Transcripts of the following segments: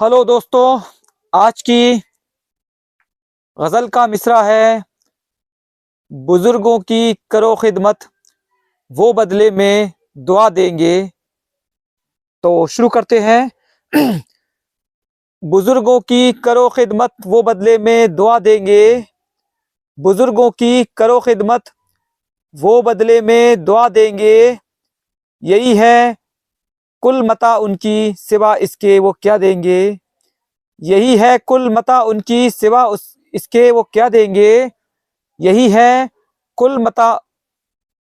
Hello दोस्तों, आज की गज़ल का मिसरा है बुज़ुर्गों की करो खिदमत, वो बदले में दुआ देंगे। तो शुरू करते हैं। बुज़ुर्गों की करो खिदमत, वो बदले में दुआ देंगे। बुज़ुर्गों की करो खिदमत, वो बदले में दुआ देंगे। यही है कुल मता उनकी सिवा इसके वो क्या देंगे? यही है कुल मता उनकी सिवा उस, इसके वो क्या देंगे? यही है कुल मता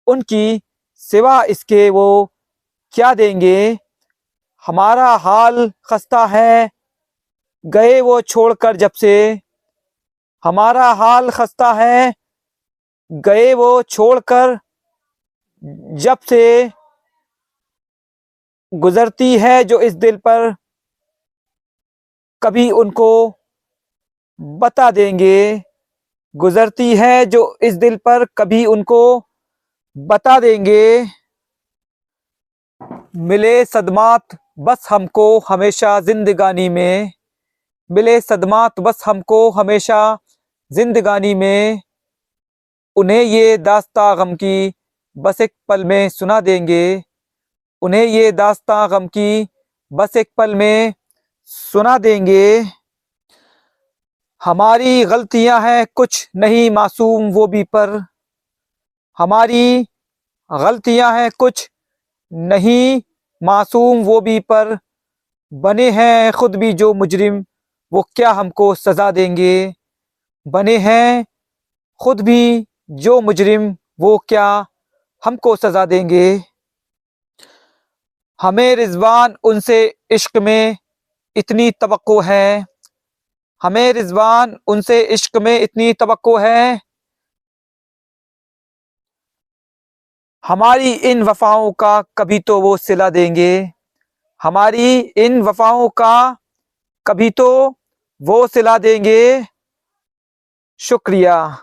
उनकी सिवा इसके वो क्या देंगे? हमारा हाल खस्ता है, गए वो छोड़कर जब से। हमारा हाल खस्ता है, गए वो छोड़कर जब से। गुजरती है जो इस दिल पर, कभी उनको बता देंगे। गुजरती है जो इस दिल पर, कभी उनको बता देंगे। मिले सदमात, बस हमको हमेशा जिंदगानी में। मिले सदमात, बस हमको हमेशा जिंदगानी में। उन्हें ये दास्ता गम की बस एक पल में सुना देंगे। उन्हें ये दास्ता गम की बस एक पल में सुना देंगे। हमारी गलतियाँ हैं, कुछ नहीं मासूम वो भी, पर हमारी गलतियाँ हैं, कुछ नहीं मासूम वो भी, पर बने हैं खुद भी जो मुजरिम, वो क्या हमको सजा देंगे? बने हैं खुद भी जो मुजरिम, वो क्या हमको सजा देंगे? हमें रिजवान उनसे इश्क में इतनी तवक्को है। हमें रिजवान उनसे इश्क में इतनी तवक्को है। हमारी इन वफाओं का कभी तो वो सिला देंगे। हमारी इन वफाओं का कभी तो वो सिला देंगे। शुक्रिया।